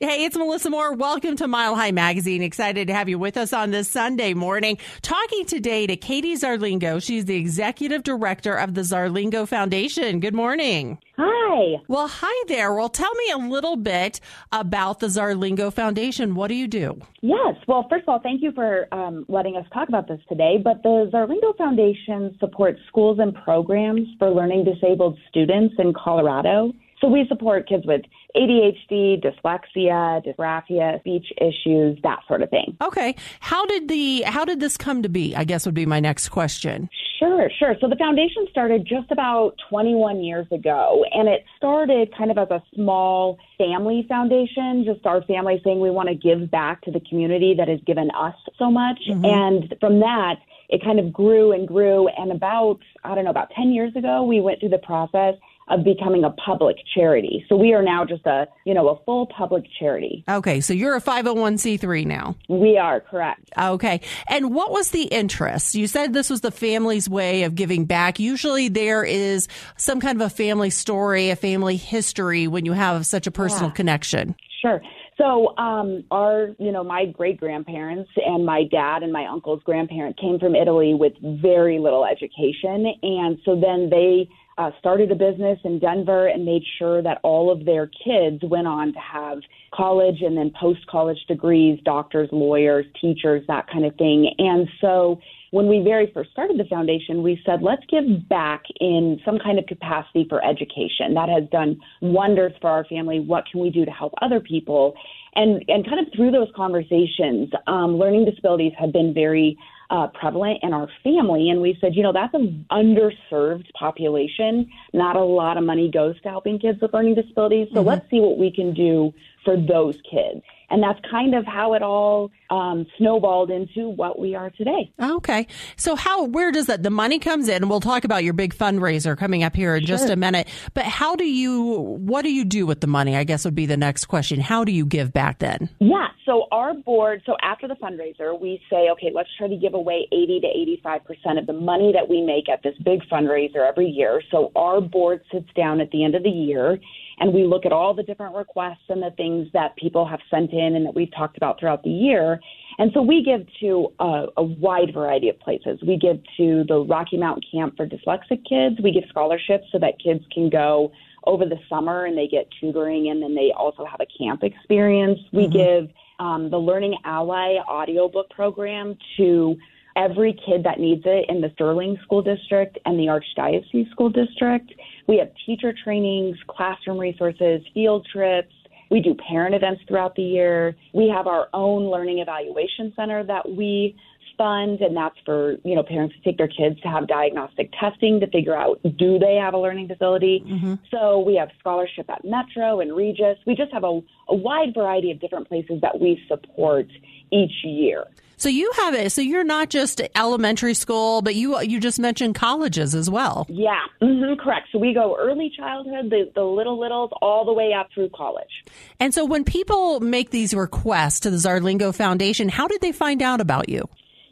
Hey, it's Melissa Moore. Welcome to Mile High Magazine. Excited to have you with us on this Sunday morning. Talking today to Katie Zarlengo. She's the executive director of the Zarlengo Foundation. Good morning. Hi. Well, hi there. Well, tell me a little bit about the Zarlengo Foundation. What do you do? Yes. Well, first of all, thank you for um, letting us talk about this today. But the Zarlengo Foundation supports schools and programs for learning disabled students in Colorado. So we support kids with ADHD, dyslexia, dysgraphia, speech issues, that sort of thing. Okay. How did the how did this come to be? I guess would be my next question. Sure, sure. So the foundation started just about 21 years ago, and it started kind of as a small family foundation, just our family saying we want to give back to the community that has given us so much. Mm-hmm. And from that, it kind of grew and grew. And about, I don't know, about 10 years ago, we went through the process of becoming a public charity. So we are now just a, you know, a full public charity. Okay, so you're a 501c3 now. We are, correct. Okay. And what was the interest? You said this was the family's way of giving back. Usually there is some kind of a family story, a family history when you have such a personal yeah. connection. Sure. So, um, our, you know, my great grandparents and my dad and my uncle's grandparent came from Italy with very little education. And so then they uh, started a business in Denver and made sure that all of their kids went on to have college and then post college degrees, doctors, lawyers, teachers, that kind of thing. And so when we very first started the foundation, we said, let's give back in some kind of capacity for education. That has done wonders for our family. What can we do to help other people? And, and kind of through those conversations, um, learning disabilities have been very uh, prevalent in our family. And we said, you know, that's an underserved population. Not a lot of money goes to helping kids with learning disabilities. So mm-hmm. let's see what we can do for those kids. And that's kind of how it all um, snowballed into what we are today. Okay. So how, where does that, the money comes in? And We'll talk about your big fundraiser coming up here in sure. just a minute. But how do you, what do you do with the money? I guess would be the next question. How do you give back then? Yeah. So our board, so after the fundraiser, we say, okay, let's try to give away 80 to 85% of the money that we make at this big fundraiser every year. So our board sits down at the end of the year and we look at all the different requests and the things that people have sent in and that we've talked about throughout the year. And so we give to a, a wide variety of places. We give to the Rocky Mountain Camp for Dyslexic Kids. We give scholarships so that kids can go over the summer and they get tutoring and then they also have a camp experience. We mm-hmm. give um, the Learning Ally audiobook program to every kid that needs it in the Sterling School District and the Archdiocese School District. We have teacher trainings, classroom resources, field trips. We do parent events throughout the year. We have our own learning evaluation center that we fund, and that's for you know parents to take their kids to have diagnostic testing to figure out do they have a learning disability. Mm-hmm. So we have scholarship at Metro and Regis. We just have a, a wide variety of different places that we support each year. So you have it. So you're not just elementary school, but you you just mentioned colleges as well. Yeah, mm-hmm, correct. So we go early childhood, the the little littles, all the way up through college. And so when people make these requests to the Zarlengo Foundation, how did they find out about you?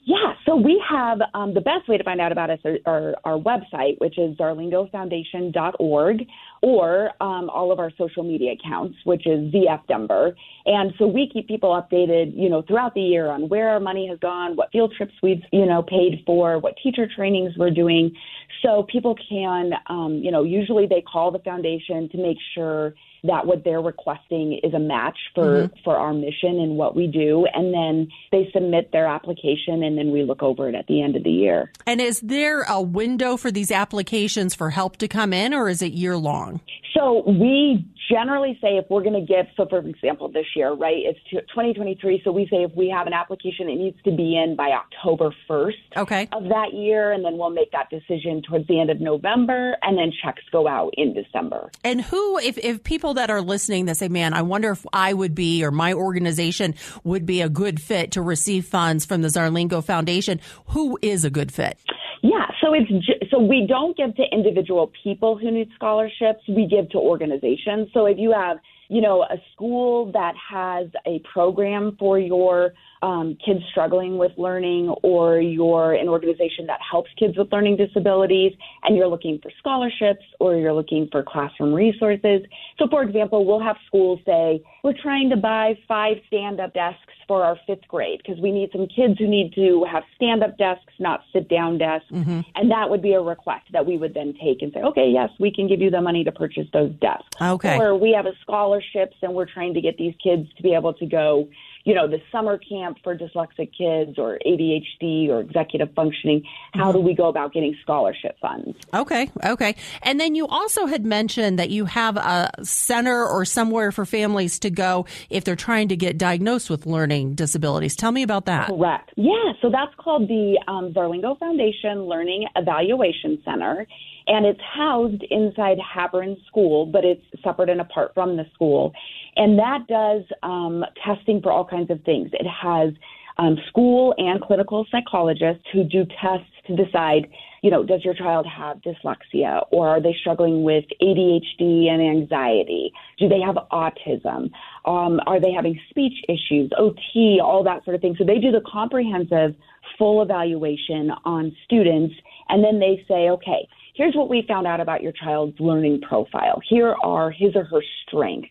Yeah, so we have um, the best way to find out about us are our, our website, which is zarlengofoundation.org, or um, all of our social media accounts, which is ZF Denver. And so we keep people updated, you know, throughout the year on where our money has gone, what field trips we've, you know, paid for, what teacher trainings we're doing. So people can, um, you know, usually they call the foundation to make sure that what they're requesting is a match for mm-hmm. for our mission and what we do and then they submit their application and then we look over it at the end of the year. And is there a window for these applications for help to come in or is it year long? So we generally say if we're going to give, so for example, this year, right, it's 2023. So we say if we have an application, it needs to be in by October 1st okay. of that year. And then we'll make that decision towards the end of November. And then checks go out in December. And who, if, if people that are listening that say, man, I wonder if I would be or my organization would be a good fit to receive funds from the Zarlengo Foundation, who is a good fit? Yeah, so it's so we don't give to individual people who need scholarships. We give to organizations. So if you have you know, a school that has a program for your um, kids struggling with learning, or you're an organization that helps kids with learning disabilities, and you're looking for scholarships or you're looking for classroom resources. So, for example, we'll have schools say, We're trying to buy five stand up desks for our fifth grade because we need some kids who need to have stand up desks, not sit down desks. Mm-hmm. And that would be a request that we would then take and say, Okay, yes, we can give you the money to purchase those desks. Okay. Or we have a scholarships and we're trying to get these kids to be able to go you know, the summer camp for dyslexic kids or ADHD or executive functioning. How do we go about getting scholarship funds? Okay, okay. And then you also had mentioned that you have a center or somewhere for families to go if they're trying to get diagnosed with learning disabilities. Tell me about that. Correct. Yeah, so that's called the um, Zarlengo Foundation Learning Evaluation Center and it's housed inside Havern School, but it's separate and apart from the school. And that does um, testing for all kinds of things. It has um, school and clinical psychologists who do tests to decide, you know, does your child have dyslexia or are they struggling with ADHD and anxiety? Do they have autism? Um, are they having speech issues, OT, all that sort of thing? So they do the comprehensive full evaluation on students and then they say, okay, here's what we found out about your child's learning profile. Here are his or her strengths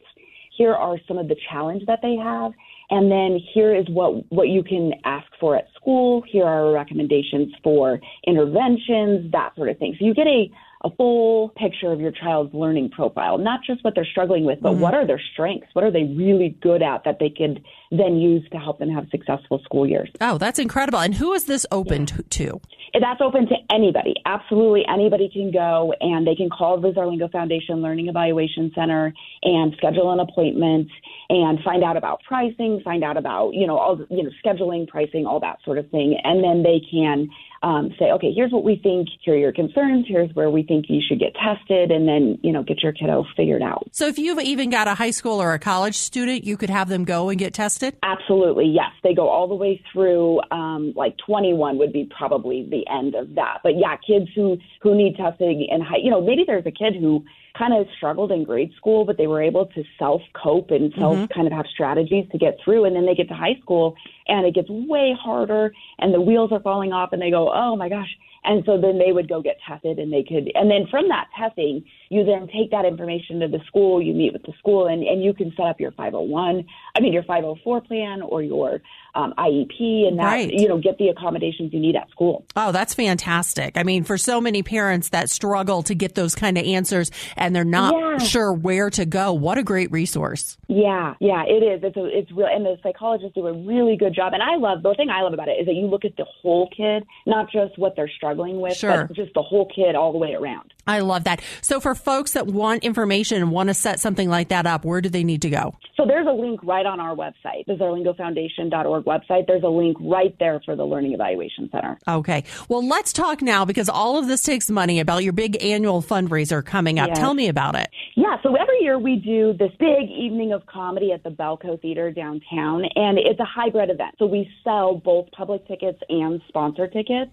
here are some of the challenges that they have, and then here is what what you can ask for at school. Here are recommendations for interventions, that sort of thing. So you get a a full picture of your child's learning profile, not just what they're struggling with, but mm-hmm. what are their strengths? What are they really good at that they could then use to help them have successful school years? Oh, that's incredible. And who is this open yeah. to? That's open to anybody. Absolutely anybody can go and they can call the Zarlengo Foundation Learning Evaluation Center and schedule an appointment and find out about pricing, find out about, you know, all, you know, scheduling, pricing, all that sort of thing. And then they can um, say, okay, here's what we think, here are your concerns, here's where we think you should get tested, and then, you know, get your kiddo figured out. So if you've even got a high school or a college student, you could have them go and get tested? Absolutely, yes. They go all the way through, um, like 21 would be probably the end of that. But yeah, kids who, who need testing and high, you know, maybe there's a kid who kind of struggled in grade school, but they were able to self cope and self mm-hmm. kind of have strategies to get through. And then they get to high school and it gets way harder and the wheels are falling off and they go, oh my gosh. And so then they would go get tested and they could, and then from that testing, you then take that information to the school, you meet with the school, and, and you can set up your 501, I mean, your 504 plan or your um, IEP and that, right. you know, get the accommodations you need at school. Oh, that's fantastic. I mean, for so many parents that struggle to get those kind of answers and they're not yeah. sure where to go, what a great resource. Yeah, yeah, it is. It's a, it's real, and the psychologists do a really good job. And I love the thing I love about it is that you look at the whole kid, not just what they're struggling with, sure. but just the whole kid all the way around. I love that. So for folks that want information and want to set something like that up, where do they need to go? So there's a link right on our website, the zarlengofoundation.org website. There's a link right there for the Learning Evaluation Center. Okay. Well, let's talk now because all of this takes money about your big annual fundraiser coming up. Yes. Tell me about it. Yeah. So every year we do this big evening of comedy at the Bellco Theater downtown, and it's a hybrid event. So we sell both public tickets and sponsor tickets,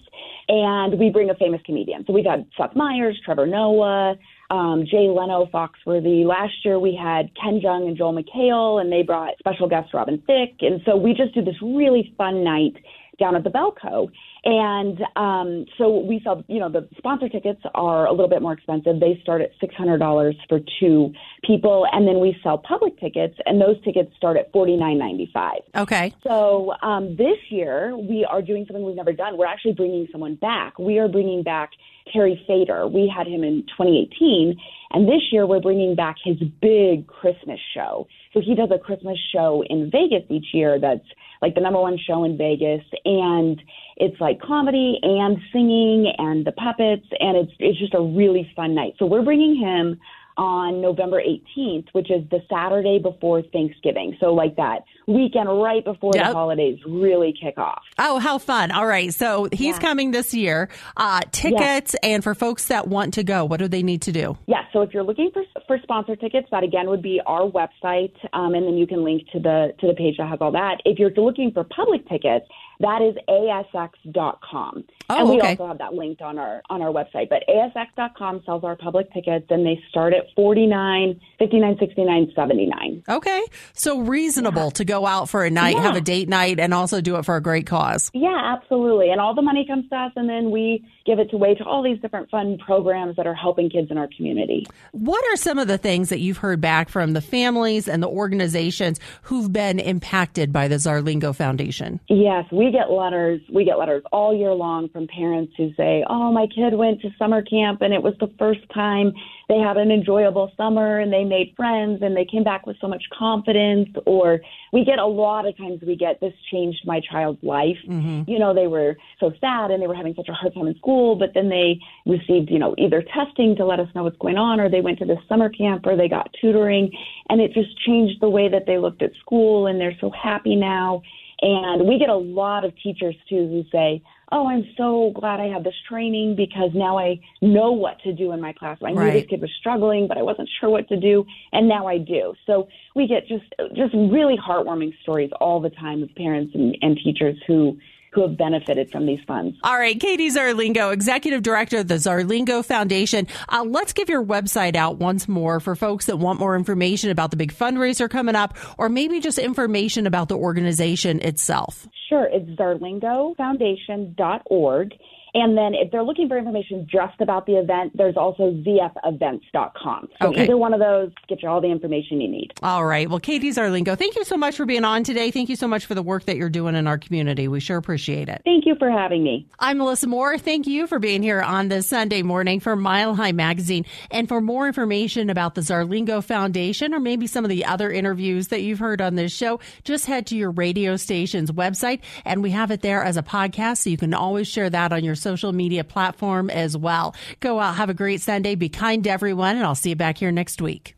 and we bring a famous comedian. So we've had Seth Meyers, Trevor Noah, um, Jay Leno, Foxworthy. Last year we had Ken Jeong and Joel McHale, and they brought special guest Robin Thicke. And so we just did this really fun night down at the Bellco. And um, so we sell, you know, the sponsor tickets are a little bit more expensive. They start at $600 for two people. And then we sell public tickets, and those tickets start at $49.95. Okay. So um, this year, we are doing something we've never done. We're actually bringing someone back. We are bringing back Terry Fator. We had him in 2018. And this year, we're bringing back his big Christmas show. So he does a Christmas show in Vegas each year that's like the number one show in Vegas. And it's like comedy and singing and the puppets. And it's, it's just a really fun night. So we're bringing him on November 18th, which is the Saturday before Thanksgiving. So, like that weekend right before yep. the holidays really kick off. Oh, how fun. All right. So, he's yeah. coming this year. Uh, tickets, yeah. and for folks that want to go, what do they need to do? Yeah. So, if you're looking for, for sponsor tickets, that again would be our website. Um, and then you can link to the, to the page that has all that. If you're looking for public tickets, That is axs.com. Oh, and we okay. also have that linked on our on our website. But axs.com sells our public tickets and they start at 49, 59, 69, 79. Okay. So reasonable to go out for a night, Yeah. have a date night, and also do it for a great cause. Yeah, absolutely. And all the money comes to us and then we give it away to all these different fun programs that are helping kids in our community. What are some of the things that you've heard back from the families and the organizations who've been impacted by the Zarlengo Foundation? Yes, we get letters. We get letters all year long from parents who say, "Oh, my kid went to summer camp and it was the first time they had an enjoyable summer and they made friends and they came back with so much confidence." Or we get a lot of times we get this changed my child's life. Mm-hmm. You know, they were so sad and they were having such a hard time in school, but then they received, you know, either testing to let us know what's going on or they went to this summer camp or they got tutoring and it just changed the way that they looked at school and they're so happy now. And we get a lot of teachers too who say, Oh, I'm so glad I had this training because now I know what to do in my class. I knew Right. this kid was struggling, but I wasn't sure what to do, and now I do. So we get just just really heartwarming stories all the time of parents and, and teachers who who have benefited from these funds. All right, Katie Zarlengo, Executive Director of the Zarlengo Foundation. Uh, let's give your website out once more for folks that want more information about the big fundraiser coming up, or maybe just information about the organization itself. Sure, it's zarlengofoundation.org. And then if they're looking for information just about the event, there's also zfevents.com. So Okay. either one of those get you all the information you need. All right. Well, Katie Zarlengo, thank you so much for being on today. Thank you so much for the work that you're doing in our community. We sure appreciate it. Thank you for having me. I'm Melissa Moore. Thank you for being here on this Sunday morning for Mile High Magazine. And for more information about the Zarlengo Foundation or maybe some of the other interviews that you've heard on this show, just head to your radio station's website and we have it there as a podcast. So you can always share that on your social media platform as well. Go out, have a great Sunday, be kind to everyone, and I'll see you back here next week.